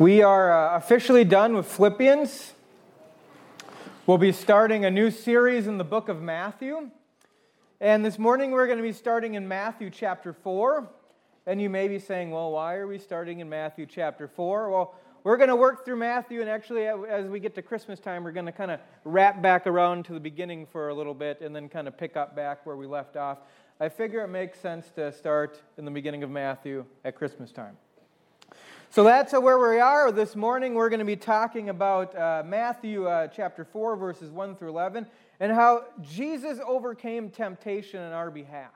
We are uh, officially done with Philippians. We'll be starting a new series in the book of Matthew. And this morning we're going to be starting in Matthew chapter 4. And you may be saying, well, why are we starting in Matthew chapter 4? Well, we're going to work through Matthew, and actually, as we get to Christmas time, we're going to kind of wrap back around to the beginning for a little bit and then kind of pick up back where we left off. I figure it makes sense to start in the beginning of Matthew at Christmas time. So that's where we are. This morning we're going to be talking about uh, Matthew uh, chapter 4, verses 1 through 11, and how Jesus overcame temptation on our behalf.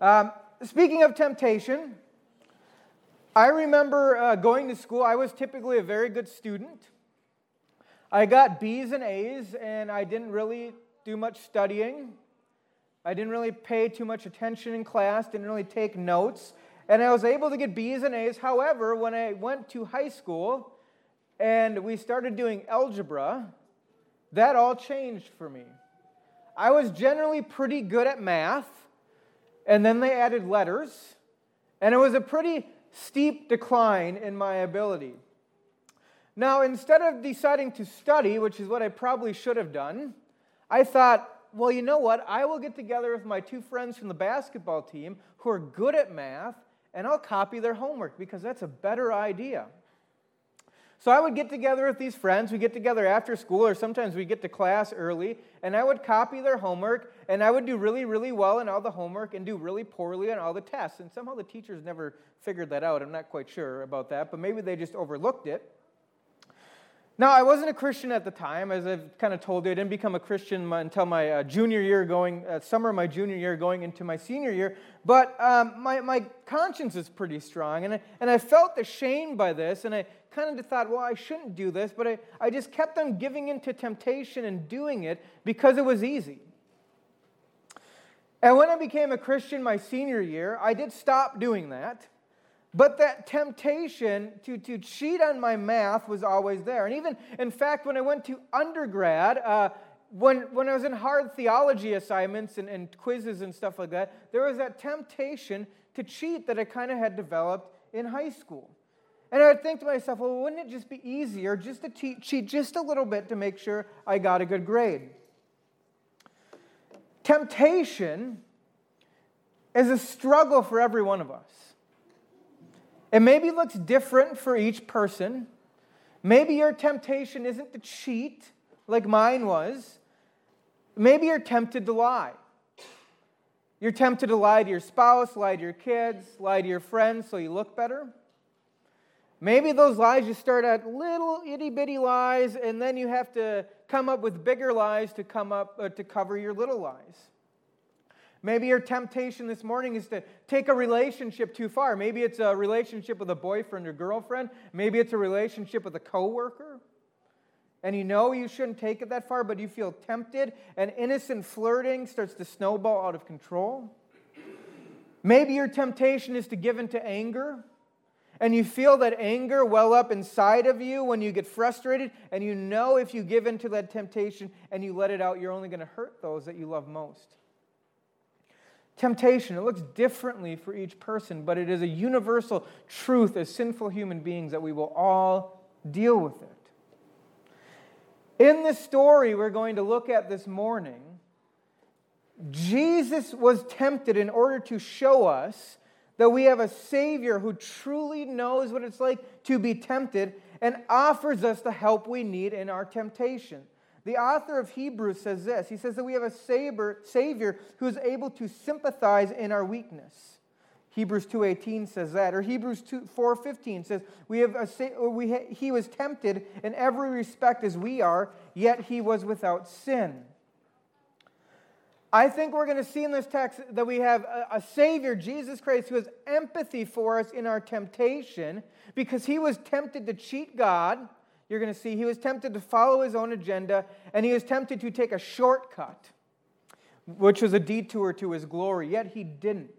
Um, speaking of temptation, I remember uh, going to school. I was typically a very good student. I got B's and A's, and I didn't really do much studying. I didn't really pay too much attention in class, didn't really take notes and I was able to get B's and A's. However, when I went to high school and we started doing algebra, that all changed for me. I was generally pretty good at math, and then they added letters, and it was a pretty steep decline in my ability. Now, instead of deciding to study, which is what I probably should have done, I thought, well, you know what? I will get together with my two friends from the basketball team who are good at math, and I'll copy their homework because that's a better idea. So I would get together with these friends. We get together after school, or sometimes we get to class early, and I would copy their homework, and I would do really, really well in all the homework and do really poorly on all the tests. And somehow the teachers never figured that out. I'm not quite sure about that, but maybe they just overlooked it. Now, I wasn't a Christian at the time, as I've kind of told you. I didn't become a Christian until my uh, junior year, going uh, summer of my junior year, going into my senior year. But um, my, my conscience is pretty strong, and I, and I felt ashamed by this, and I kind of thought, well, I shouldn't do this, but I, I just kept on giving into temptation and doing it because it was easy. And when I became a Christian my senior year, I did stop doing that. But that temptation to, to cheat on my math was always there. And even, in fact, when I went to undergrad, uh, when, when I was in hard theology assignments and, and quizzes and stuff like that, there was that temptation to cheat that I kind of had developed in high school. And I would think to myself, well, wouldn't it just be easier just to cheat, cheat just a little bit to make sure I got a good grade? Temptation is a struggle for every one of us. It maybe looks different for each person. Maybe your temptation isn't to cheat like mine was. Maybe you're tempted to lie. You're tempted to lie to your spouse, lie to your kids, lie to your friends so you look better. Maybe those lies you start at little itty bitty lies, and then you have to come up with bigger lies to come up uh, to cover your little lies. Maybe your temptation this morning is to take a relationship too far. Maybe it's a relationship with a boyfriend or girlfriend. Maybe it's a relationship with a coworker. And you know you shouldn't take it that far, but you feel tempted, and innocent flirting starts to snowball out of control. Maybe your temptation is to give in to anger, and you feel that anger well up inside of you when you get frustrated, and you know if you give in to that temptation and you let it out, you're only going to hurt those that you love most. Temptation, it looks differently for each person, but it is a universal truth as sinful human beings that we will all deal with it. In the story we're going to look at this morning, Jesus was tempted in order to show us that we have a Savior who truly knows what it's like to be tempted and offers us the help we need in our temptation. The author of Hebrews says this He says that we have a Savior who is able to sympathize in our weakness. Hebrews 2:18 says that or Hebrews 4:15 says we have a, we ha, he was tempted in every respect as we are yet he was without sin. I think we're going to see in this text that we have a, a savior Jesus Christ who has empathy for us in our temptation because he was tempted to cheat God you're going to see he was tempted to follow his own agenda, and he was tempted to take a shortcut, which was a detour to his glory, yet he didn't.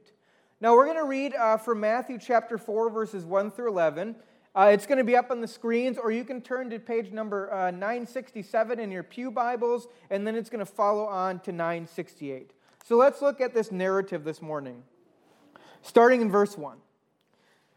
Now, we're going to read uh, from Matthew chapter 4, verses 1 through 11. Uh, it's going to be up on the screens, or you can turn to page number uh, 967 in your Pew Bibles, and then it's going to follow on to 968. So let's look at this narrative this morning, starting in verse 1.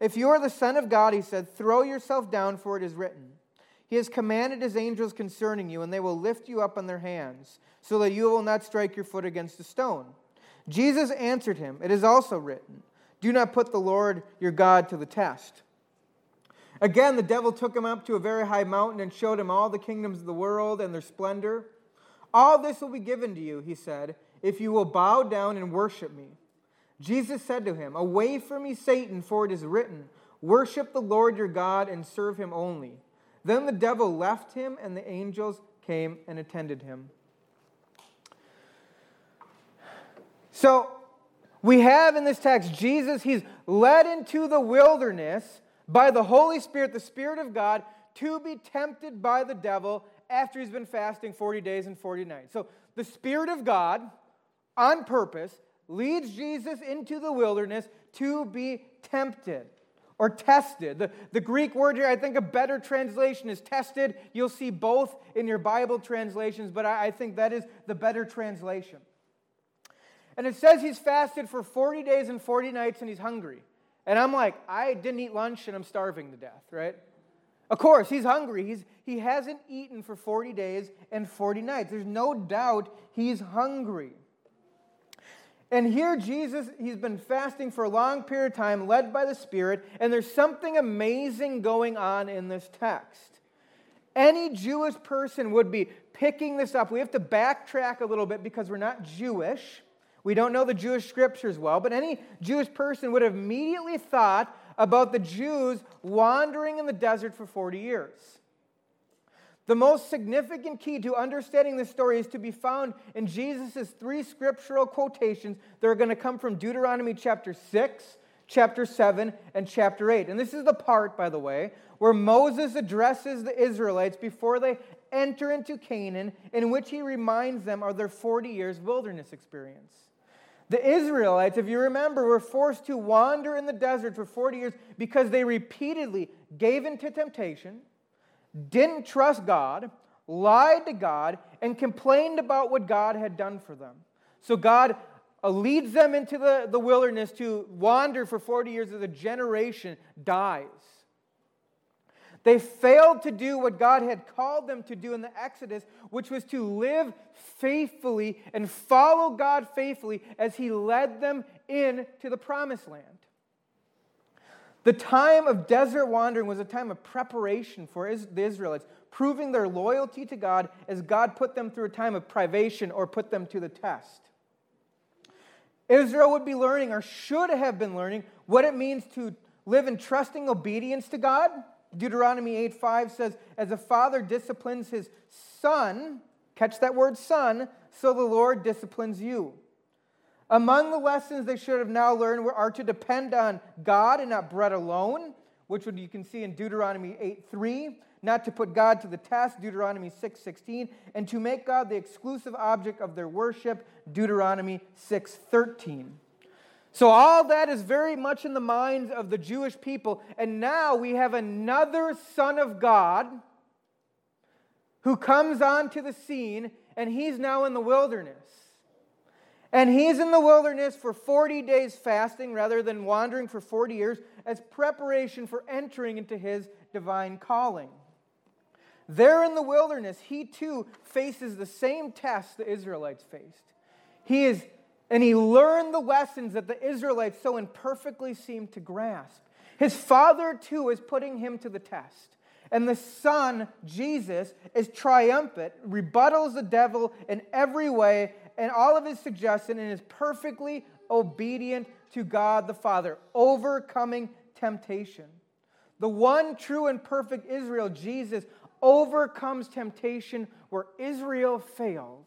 If you are the Son of God, he said, throw yourself down, for it is written. He has commanded his angels concerning you, and they will lift you up on their hands, so that you will not strike your foot against a stone. Jesus answered him, It is also written, Do not put the Lord your God to the test. Again, the devil took him up to a very high mountain and showed him all the kingdoms of the world and their splendor. All this will be given to you, he said, if you will bow down and worship me. Jesus said to him, Away from me, Satan, for it is written, Worship the Lord your God and serve him only. Then the devil left him, and the angels came and attended him. So, we have in this text Jesus, he's led into the wilderness by the Holy Spirit, the Spirit of God, to be tempted by the devil after he's been fasting 40 days and 40 nights. So, the Spirit of God, on purpose, leads Jesus into the wilderness to be tempted or tested. The, the Greek word here, I think a better translation is tested. You'll see both in your Bible translations, but I, I think that is the better translation. And it says he's fasted for 40 days and 40 nights and he's hungry. And I'm like, I didn't eat lunch and I'm starving to death, right? Of course, he's hungry. He's, he hasn't eaten for 40 days and 40 nights. There's no doubt he's hungry. And here, Jesus, he's been fasting for a long period of time, led by the Spirit, and there's something amazing going on in this text. Any Jewish person would be picking this up. We have to backtrack a little bit because we're not Jewish. We don't know the Jewish scriptures well, but any Jewish person would have immediately thought about the Jews wandering in the desert for 40 years. The most significant key to understanding this story is to be found in Jesus' three scriptural quotations that are going to come from Deuteronomy chapter 6, chapter 7, and chapter 8. And this is the part, by the way, where Moses addresses the Israelites before they enter into Canaan, in which he reminds them of their 40 years wilderness experience. The Israelites, if you remember, were forced to wander in the desert for 40 years because they repeatedly gave in to temptation didn't trust God, lied to God, and complained about what God had done for them. So God uh, leads them into the, the wilderness to wander for 40 years as a generation dies. They failed to do what God had called them to do in the Exodus, which was to live faithfully and follow God faithfully as He led them into the promised land. The time of desert wandering was a time of preparation for the Israelites, proving their loyalty to God as God put them through a time of privation or put them to the test. Israel would be learning, or should have been learning, what it means to live in trusting obedience to God. Deuteronomy 8 5 says, As a father disciplines his son, catch that word son, so the Lord disciplines you. Among the lessons they should have now learned are to depend on God and not bread alone, which you can see in Deuteronomy 8 3, not to put God to the test, Deuteronomy 6 16, and to make God the exclusive object of their worship, Deuteronomy 6 13. So, all that is very much in the minds of the Jewish people. And now we have another Son of God who comes onto the scene, and he's now in the wilderness. And he's in the wilderness for 40 days fasting rather than wandering for 40 years as preparation for entering into his divine calling. There in the wilderness, he too faces the same tests the Israelites faced. He is, and he learned the lessons that the Israelites so imperfectly seemed to grasp. His father too is putting him to the test. And the Son, Jesus, is triumphant, rebuttals the devil in every way, and all of his suggestion and is perfectly obedient to God the Father, overcoming temptation. The one true and perfect Israel, Jesus, overcomes temptation where Israel failed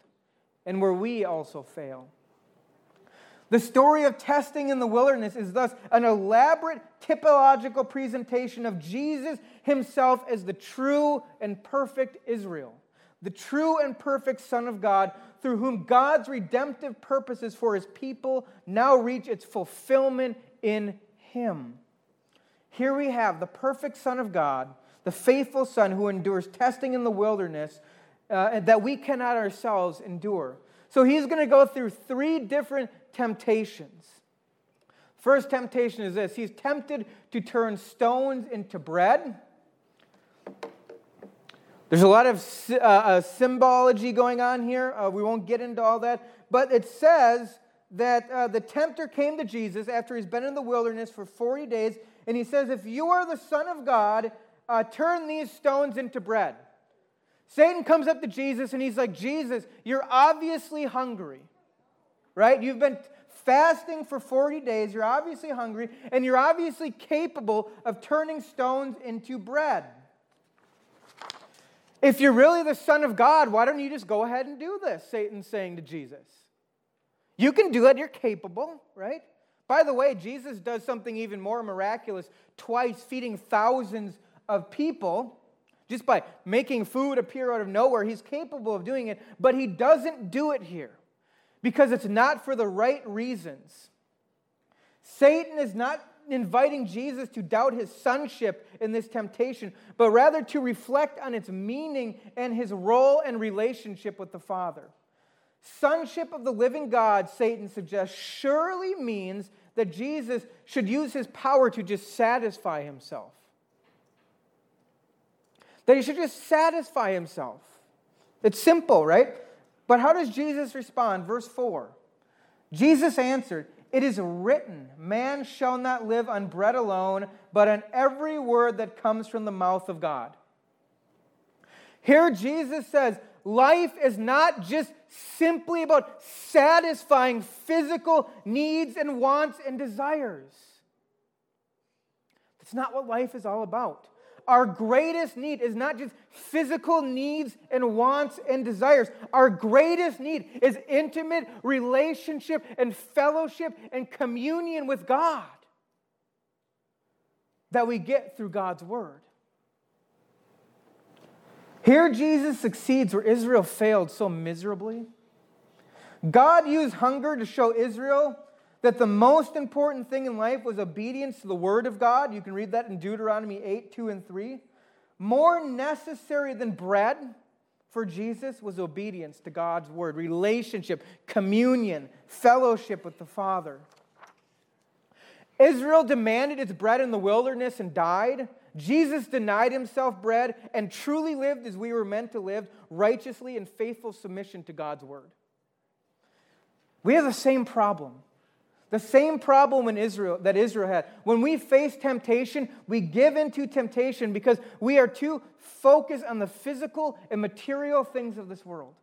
and where we also fail. The story of testing in the wilderness is thus an elaborate typological presentation of Jesus himself as the true and perfect Israel, the true and perfect Son of God, through whom God's redemptive purposes for his people now reach its fulfillment in him. Here we have the perfect Son of God, the faithful Son who endures testing in the wilderness uh, that we cannot ourselves endure. So he's going to go through three different temptations. First temptation is this he's tempted to turn stones into bread. There's a lot of uh, uh, symbology going on here. Uh, we won't get into all that. But it says that uh, the tempter came to Jesus after he's been in the wilderness for 40 days, and he says, If you are the Son of God, uh, turn these stones into bread. Satan comes up to Jesus and he's like, Jesus, you're obviously hungry, right? You've been fasting for 40 days, you're obviously hungry, and you're obviously capable of turning stones into bread. If you're really the Son of God, why don't you just go ahead and do this? Satan's saying to Jesus. You can do it, you're capable, right? By the way, Jesus does something even more miraculous twice, feeding thousands of people just by making food appear out of nowhere. He's capable of doing it, but he doesn't do it here because it's not for the right reasons. Satan is not inviting Jesus to doubt his sonship in this temptation, but rather to reflect on its meaning and his role and relationship with the Father. Sonship of the living God, Satan suggests, surely means that Jesus should use his power to just satisfy himself that he should just satisfy himself. It's simple, right? But how does Jesus respond? Verse 4 Jesus answered, It is written, Man shall not live on bread alone, but on every word that comes from the mouth of God. Here, Jesus says, Life is not just simply about satisfying physical needs and wants and desires. That's not what life is all about our greatest need is not just physical needs and wants and desires. Our greatest need is intimate relationship and fellowship and communion with God that we get through God's Word. Here, Jesus succeeds where Israel failed so miserably. God used hunger to show Israel that the most important thing in life was obedience to the Word of God. You can read that in Deuteronomy 8 2 and 3. More necessary than bread for Jesus was obedience to God's Word, relationship, communion, fellowship with the Father. Israel demanded its bread in the wilderness and died. Jesus denied himself bread and truly lived as we were meant to live, righteously in faithful submission to God's Word. We have the same problem. The same problem in Israel that Israel had. When we face temptation, we give into temptation because we are too focused on the physical and material things of this world.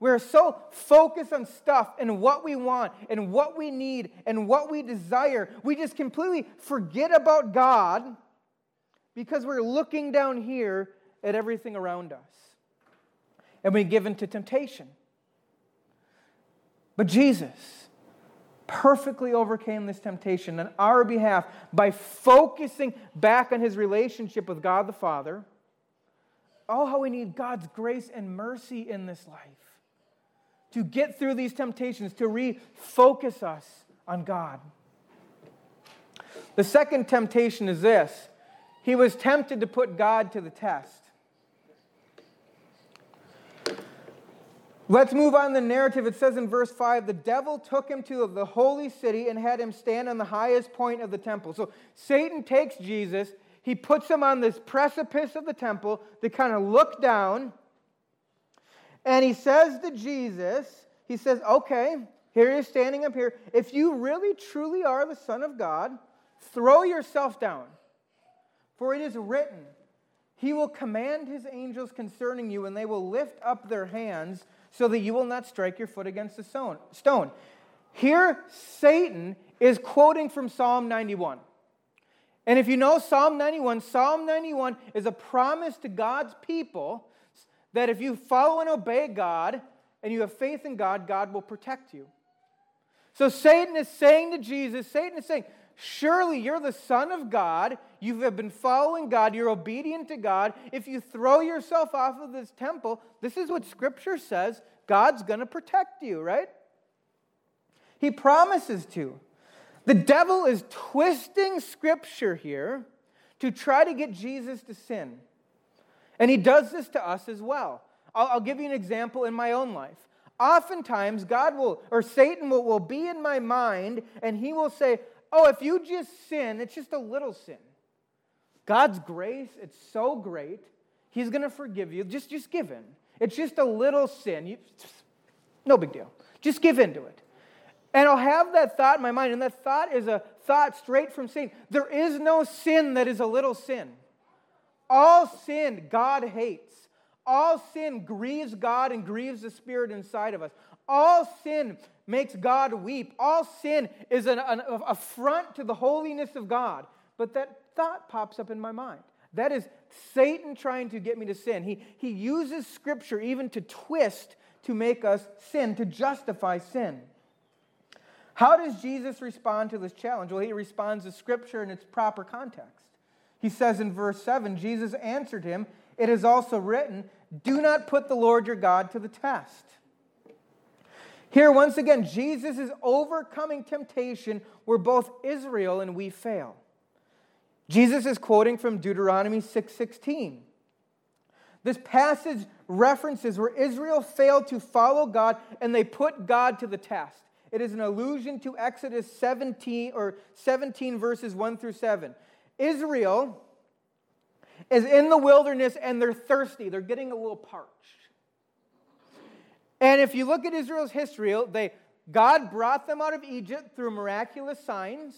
We're so focused on stuff and what we want and what we need and what we desire. We just completely forget about God because we're looking down here at everything around us. And we give into temptation. But Jesus, perfectly overcame this temptation on our behalf by focusing back on his relationship with God the Father. Oh, how we need God's grace and mercy in this life to get through these temptations, to refocus us on God. The second temptation is this he was tempted to put God to the test. Let's move on the narrative. It says in verse 5 the devil took him to the holy city and had him stand on the highest point of the temple. So Satan takes Jesus, he puts him on this precipice of the temple to kind of look down. And he says to Jesus, he says, Okay, here you're standing up here. If you really truly are the Son of God, throw yourself down. For it is written, He will command His angels concerning you, and they will lift up their hands so that you will not strike your foot against a stone. Here, Satan is quoting from Psalm 91. And if you know Psalm 91, Psalm 91 is a promise to God's people that if you follow and obey God and you have faith in God, God will protect you. So Satan is saying to Jesus, Satan is saying, Surely you're the Son of God. You have been following God. You're obedient to God. If you throw yourself off of this temple, this is what Scripture says God's going to protect you, right? He promises to. The devil is twisting Scripture here to try to get Jesus to sin. And he does this to us as well. I'll, I'll give you an example in my own life. Oftentimes, God will, or Satan will, will be in my mind, and he will say, Oh, if you just sin, it's just a little sin. God's grace, it's so great. He's going to forgive you. Just, just give in. It's just a little sin. You, no big deal. Just give in to it. And I'll have that thought in my mind, and that thought is a thought straight from Satan. There is no sin that is a little sin. All sin God hates. All sin grieves God and grieves the Spirit inside of us. All sin makes God weep. All sin is an, an affront to the holiness of God. But that thought pops up in my mind. That is Satan trying to get me to sin. He, he uses Scripture even to twist to make us sin, to justify sin. How does Jesus respond to this challenge? Well, he responds to Scripture in its proper context. He says in verse 7 Jesus answered him, It is also written, Do not put the Lord your God to the test. Here, once again, Jesus is overcoming temptation where both Israel and we fail. Jesus is quoting from Deuteronomy 6:16. This passage references where Israel failed to follow God and they put God to the test. It is an allusion to Exodus 17 or 17 verses 1 through 7. Israel is in the wilderness and they're thirsty. They're getting a little parched. And if you look at Israel's history, they, God brought them out of Egypt through miraculous signs.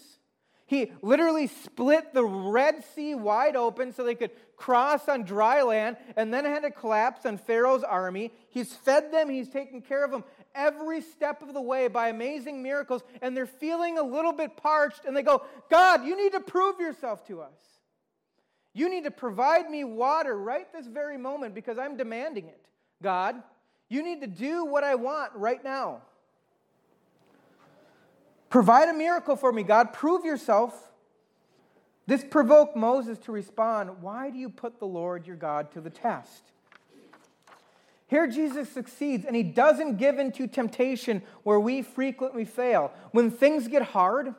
He literally split the Red Sea wide open so they could cross on dry land and then had to collapse on Pharaoh's army. He's fed them, he's taken care of them every step of the way by amazing miracles, and they're feeling a little bit parched, and they go, God, you need to prove yourself to us. You need to provide me water right this very moment because I'm demanding it, God. You need to do what I want right now. Provide a miracle for me, God. Prove yourself. This provoked Moses to respond Why do you put the Lord your God to the test? Here, Jesus succeeds, and he doesn't give in to temptation where we frequently fail. When things get hard,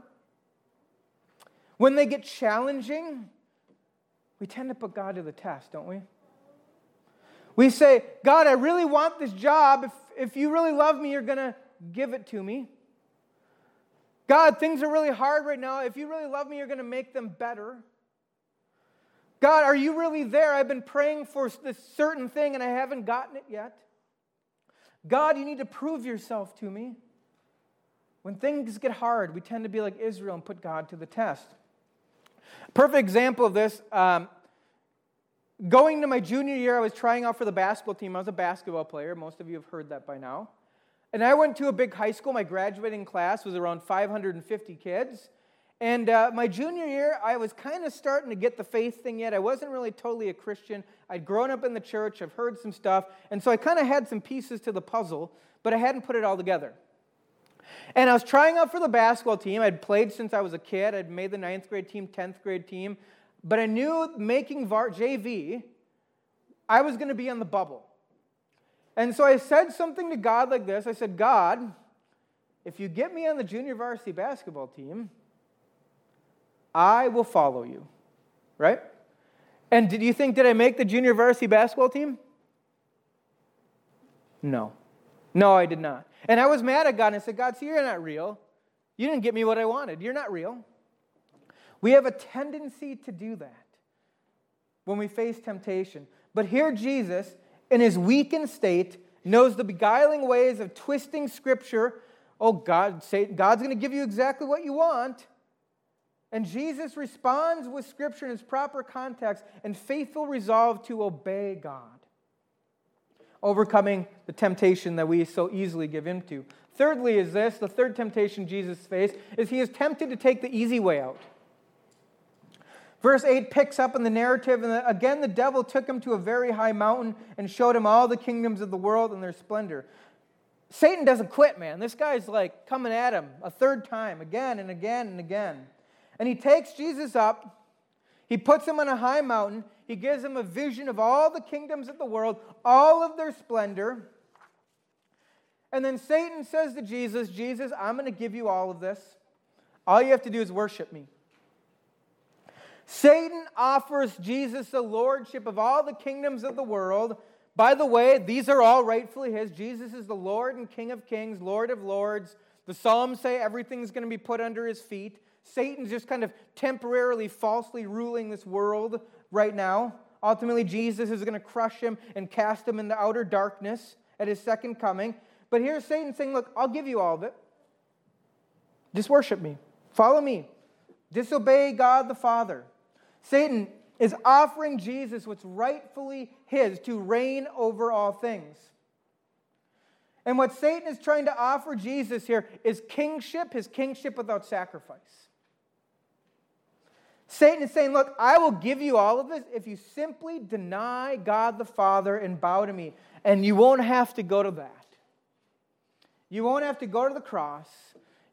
when they get challenging, we tend to put God to the test, don't we? We say, God, I really want this job. If, if you really love me, you're going to give it to me. God, things are really hard right now. If you really love me, you're going to make them better. God, are you really there? I've been praying for this certain thing and I haven't gotten it yet. God, you need to prove yourself to me. When things get hard, we tend to be like Israel and put God to the test. Perfect example of this um, Going to my junior year, I was trying out for the basketball team. I was a basketball player. Most of you have heard that by now. And I went to a big high school. My graduating class was around 550 kids. And uh, my junior year, I was kind of starting to get the faith thing yet. I wasn't really totally a Christian. I'd grown up in the church, I've heard some stuff. And so I kind of had some pieces to the puzzle, but I hadn't put it all together. And I was trying out for the basketball team. I'd played since I was a kid. I'd made the ninth grade team, 10th grade team. But I knew making VAR, JV, I was going to be on the bubble. And so I said something to God like this I said, God, if you get me on the junior varsity basketball team, I will follow you. Right? And did you think, did I make the junior varsity basketball team? No. No, I did not. And I was mad at God and I said, God, see, you're not real. You didn't get me what I wanted. You're not real. We have a tendency to do that when we face temptation. But here, Jesus, in his weakened state, knows the beguiling ways of twisting Scripture. Oh, God, Satan, God's going to give you exactly what you want. And Jesus responds with Scripture in its proper context and faithful resolve to obey God, overcoming the temptation that we so easily give into. Thirdly, is this the third temptation Jesus faced is he is tempted to take the easy way out. Verse 8 picks up in the narrative, and again the devil took him to a very high mountain and showed him all the kingdoms of the world and their splendor. Satan doesn't quit, man. This guy's like coming at him a third time, again and again and again. And he takes Jesus up, he puts him on a high mountain, he gives him a vision of all the kingdoms of the world, all of their splendor. And then Satan says to Jesus, Jesus, I'm going to give you all of this. All you have to do is worship me. Satan offers Jesus the lordship of all the kingdoms of the world. By the way, these are all rightfully his. Jesus is the Lord and King of kings, Lord of lords. The Psalms say everything's going to be put under his feet. Satan's just kind of temporarily, falsely ruling this world right now. Ultimately, Jesus is going to crush him and cast him into outer darkness at his second coming. But here's Satan saying, Look, I'll give you all of it. Just worship me, follow me, disobey God the Father. Satan is offering Jesus what's rightfully his to reign over all things. And what Satan is trying to offer Jesus here is kingship, his kingship without sacrifice. Satan is saying, Look, I will give you all of this if you simply deny God the Father and bow to me. And you won't have to go to that. You won't have to go to the cross.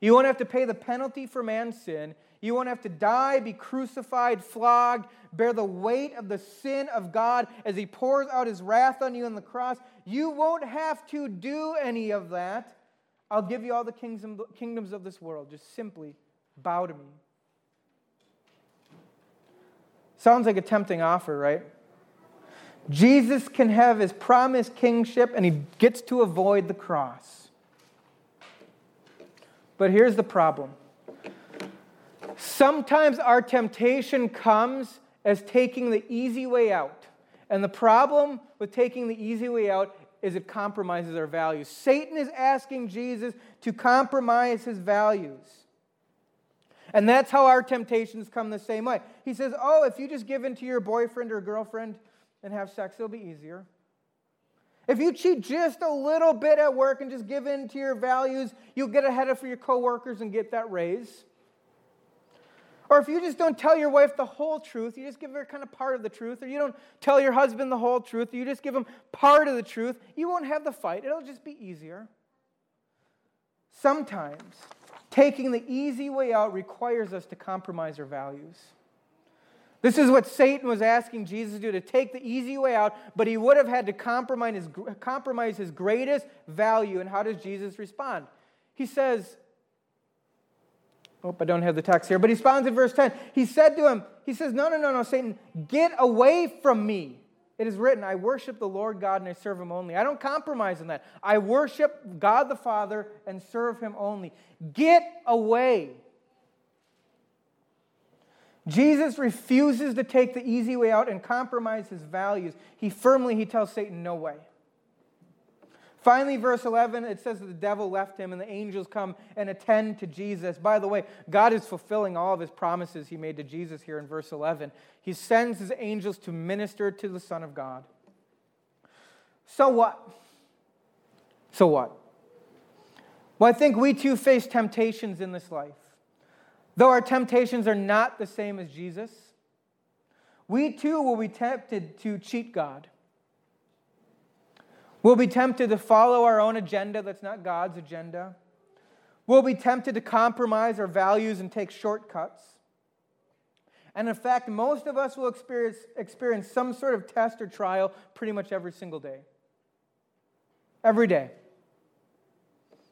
You won't have to pay the penalty for man's sin. You won't have to die, be crucified, flogged, bear the weight of the sin of God as He pours out His wrath on you on the cross. You won't have to do any of that. I'll give you all the kingdoms of this world. Just simply bow to me. Sounds like a tempting offer, right? Jesus can have his promised kingship and he gets to avoid the cross. But here's the problem Sometimes our temptation comes as taking the easy way out. And the problem with taking the easy way out is it compromises our values. Satan is asking Jesus to compromise his values. And that's how our temptations come the same way. He says, Oh, if you just give in to your boyfriend or girlfriend and have sex, it'll be easier. If you cheat just a little bit at work and just give in to your values, you'll get ahead of your coworkers and get that raise. Or if you just don't tell your wife the whole truth, you just give her kind of part of the truth, or you don't tell your husband the whole truth, you just give him part of the truth, you won't have the fight. It'll just be easier. Sometimes taking the easy way out requires us to compromise our values. This is what Satan was asking Jesus to do to take the easy way out, but he would have had to compromise his, compromise his greatest value. And how does Jesus respond? He says, Oh, I don't have the text here, but he responds in verse 10. He said to him, He says, No, no, no, no, Satan, get away from me. It is written, I worship the Lord God and I serve him only. I don't compromise in that. I worship God the Father and serve him only. Get away. Jesus refuses to take the easy way out and compromise his values. He firmly he tells Satan, "No way." Finally, verse 11, it says that the devil left him and the angels come and attend to Jesus. By the way, God is fulfilling all of his promises he made to Jesus here in verse 11. He sends his angels to minister to the Son of God. So what? So what? Well, I think we too face temptations in this life. Though our temptations are not the same as Jesus, we too will be tempted to cheat God. We'll be tempted to follow our own agenda that's not God's agenda. We'll be tempted to compromise our values and take shortcuts. And in fact, most of us will experience, experience some sort of test or trial pretty much every single day. Every day.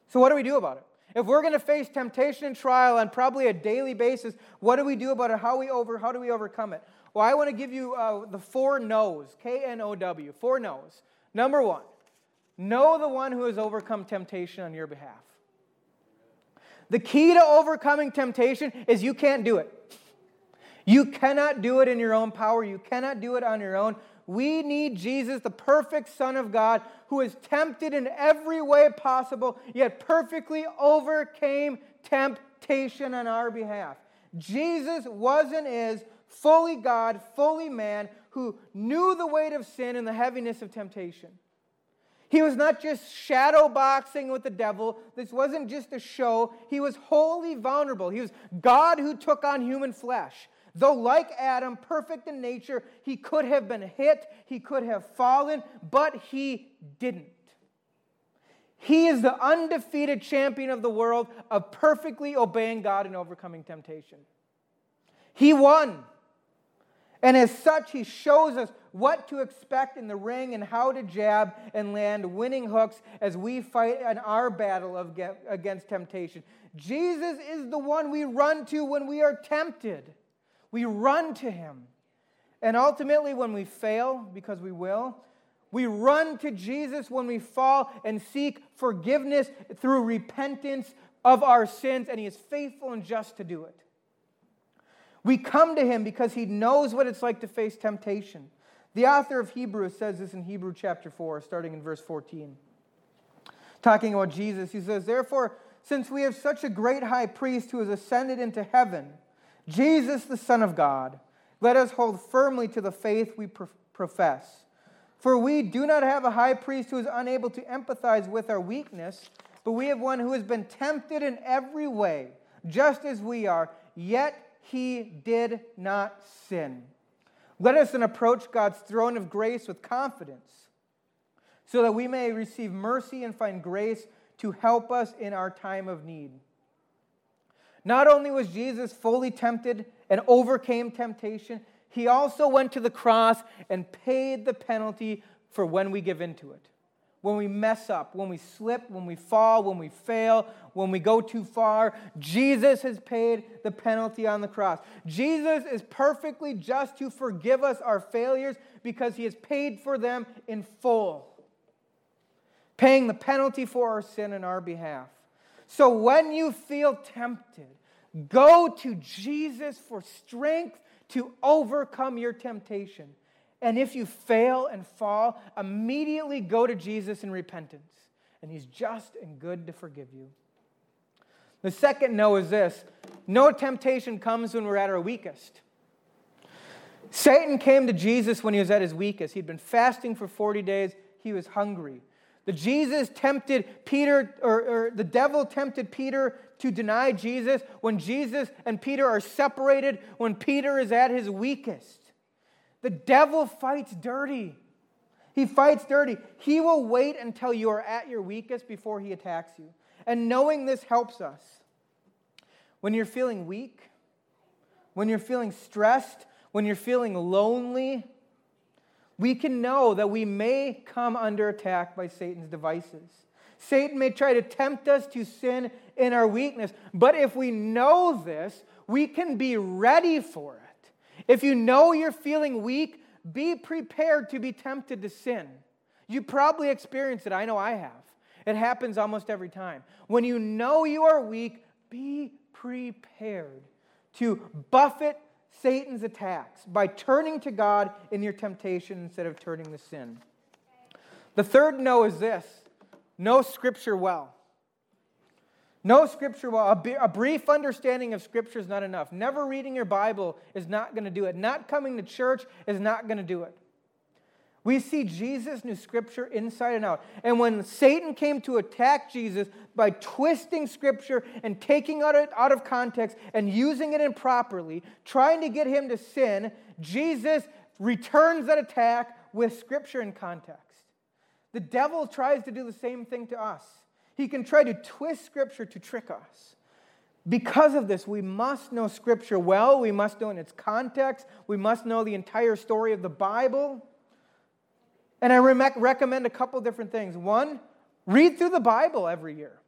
So, what do we do about it? If we're going to face temptation and trial on probably a daily basis, what do we do about it? How, we over, how do we overcome it? Well, I want to give you uh, the four no's K N O W, four no's. Number one, Know the one who has overcome temptation on your behalf. The key to overcoming temptation is you can't do it. You cannot do it in your own power. You cannot do it on your own. We need Jesus, the perfect Son of God, who is tempted in every way possible, yet perfectly overcame temptation on our behalf. Jesus was and is fully God, fully man, who knew the weight of sin and the heaviness of temptation. He was not just shadow boxing with the devil. This wasn't just a show. He was wholly vulnerable. He was God who took on human flesh. Though, like Adam, perfect in nature, he could have been hit, he could have fallen, but he didn't. He is the undefeated champion of the world of perfectly obeying God and overcoming temptation. He won. And as such, he shows us what to expect in the ring and how to jab and land winning hooks as we fight in our battle of, against temptation. Jesus is the one we run to when we are tempted. We run to him. And ultimately, when we fail, because we will, we run to Jesus when we fall and seek forgiveness through repentance of our sins, and he is faithful and just to do it. We come to him because he knows what it's like to face temptation. The author of Hebrews says this in Hebrew chapter 4, starting in verse 14. Talking about Jesus, he says, Therefore, since we have such a great high priest who has ascended into heaven, Jesus, the Son of God, let us hold firmly to the faith we profess. For we do not have a high priest who is unable to empathize with our weakness, but we have one who has been tempted in every way, just as we are, yet he did not sin. Let us then approach God's throne of grace with confidence, so that we may receive mercy and find grace to help us in our time of need. Not only was Jesus fully tempted and overcame temptation, he also went to the cross and paid the penalty for when we give into it when we mess up, when we slip, when we fall, when we fail, when we go too far. Jesus has paid the penalty on the cross. Jesus is perfectly just to forgive us our failures because he has paid for them in full, paying the penalty for our sin in our behalf. So when you feel tempted, go to Jesus for strength to overcome your temptation. And if you fail and fall, immediately go to Jesus in repentance. And he's just and good to forgive you. The second no is this no temptation comes when we're at our weakest. Satan came to Jesus when he was at his weakest. He'd been fasting for 40 days, he was hungry. The Jesus tempted Peter, or, or, the devil tempted Peter to deny Jesus when Jesus and Peter are separated, when Peter is at his weakest. The devil fights dirty. He fights dirty. He will wait until you are at your weakest before he attacks you. And knowing this helps us. When you're feeling weak, when you're feeling stressed, when you're feeling lonely, we can know that we may come under attack by Satan's devices. Satan may try to tempt us to sin in our weakness, but if we know this, we can be ready for it. If you know you're feeling weak, be prepared to be tempted to sin. You probably experience it. I know I have. It happens almost every time. When you know you are weak, be prepared to buffet Satan's attacks by turning to God in your temptation instead of turning to sin. The third no is this know Scripture well. Know Scripture well. A, brief understanding of Scripture is not enough. Never reading your Bible is not going to do it. Not coming to church is not going to do it. We see Jesus knew Scripture inside and out. And when Satan came to attack Jesus by twisting Scripture and taking it out of context and using it improperly, trying to get him to sin, Jesus returns that attack with Scripture in context. The devil tries to do the same thing to us. He can try to twist Scripture to trick us. Because of this, we must know Scripture well. We must know in its context. We must know the entire story of the Bible. And I re- recommend a couple different things. One, read through the Bible every year.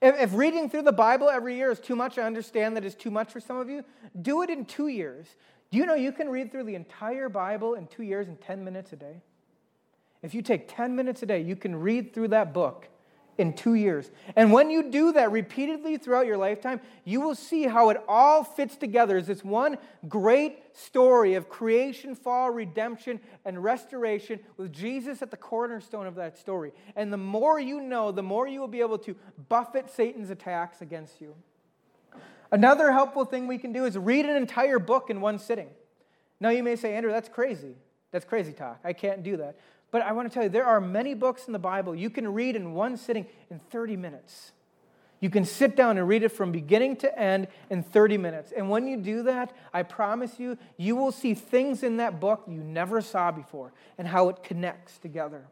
If, if reading through the Bible every year is too much, I understand that is too much for some of you. Do it in two years. Do you know you can read through the entire Bible in two years in 10 minutes a day? If you take 10 minutes a day, you can read through that book in two years. And when you do that repeatedly throughout your lifetime, you will see how it all fits together as this one great story of creation, fall, redemption, and restoration with Jesus at the cornerstone of that story. And the more you know, the more you will be able to buffet Satan's attacks against you. Another helpful thing we can do is read an entire book in one sitting. Now you may say, Andrew, that's crazy. That's crazy talk. I can't do that. But I want to tell you, there are many books in the Bible you can read in one sitting in 30 minutes. You can sit down and read it from beginning to end in 30 minutes. And when you do that, I promise you, you will see things in that book you never saw before and how it connects together.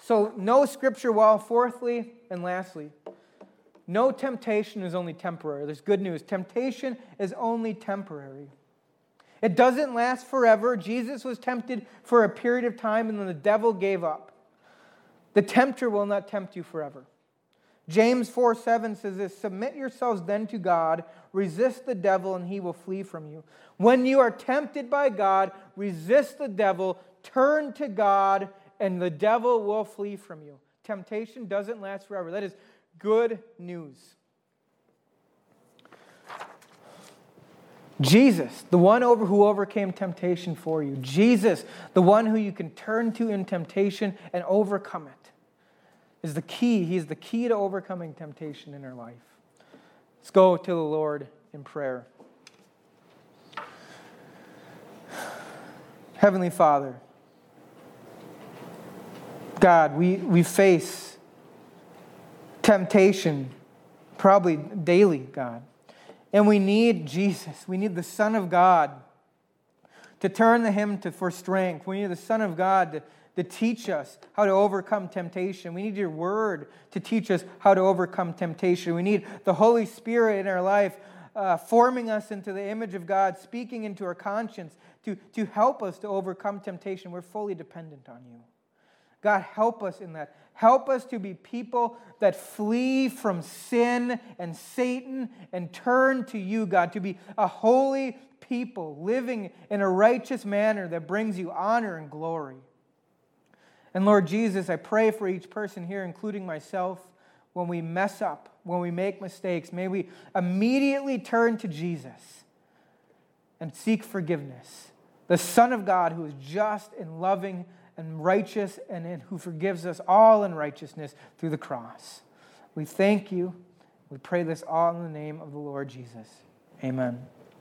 So, no scripture wall, fourthly and lastly. No temptation is only temporary. There's good news. Temptation is only temporary. It doesn't last forever. Jesus was tempted for a period of time and then the devil gave up. The tempter will not tempt you forever. James 4 7 says this Submit yourselves then to God, resist the devil, and he will flee from you. When you are tempted by God, resist the devil, turn to God, and the devil will flee from you. Temptation doesn't last forever. That is good news. Jesus, the one over who overcame temptation for you. Jesus, the one who you can turn to in temptation and overcome it, is the key. He's the key to overcoming temptation in our life. Let's go to the Lord in prayer. Heavenly Father, God, we, we face temptation probably daily, God. And we need Jesus. We need the Son of God to turn to Him to, for strength. We need the Son of God to, to teach us how to overcome temptation. We need your Word to teach us how to overcome temptation. We need the Holy Spirit in our life uh, forming us into the image of God, speaking into our conscience to, to help us to overcome temptation. We're fully dependent on you. God, help us in that. Help us to be people that flee from sin and Satan and turn to you, God, to be a holy people living in a righteous manner that brings you honor and glory. And Lord Jesus, I pray for each person here, including myself, when we mess up, when we make mistakes, may we immediately turn to Jesus and seek forgiveness. The Son of God who is just and loving and righteous and who forgives us all in righteousness through the cross. We thank you. We pray this all in the name of the Lord Jesus. Amen.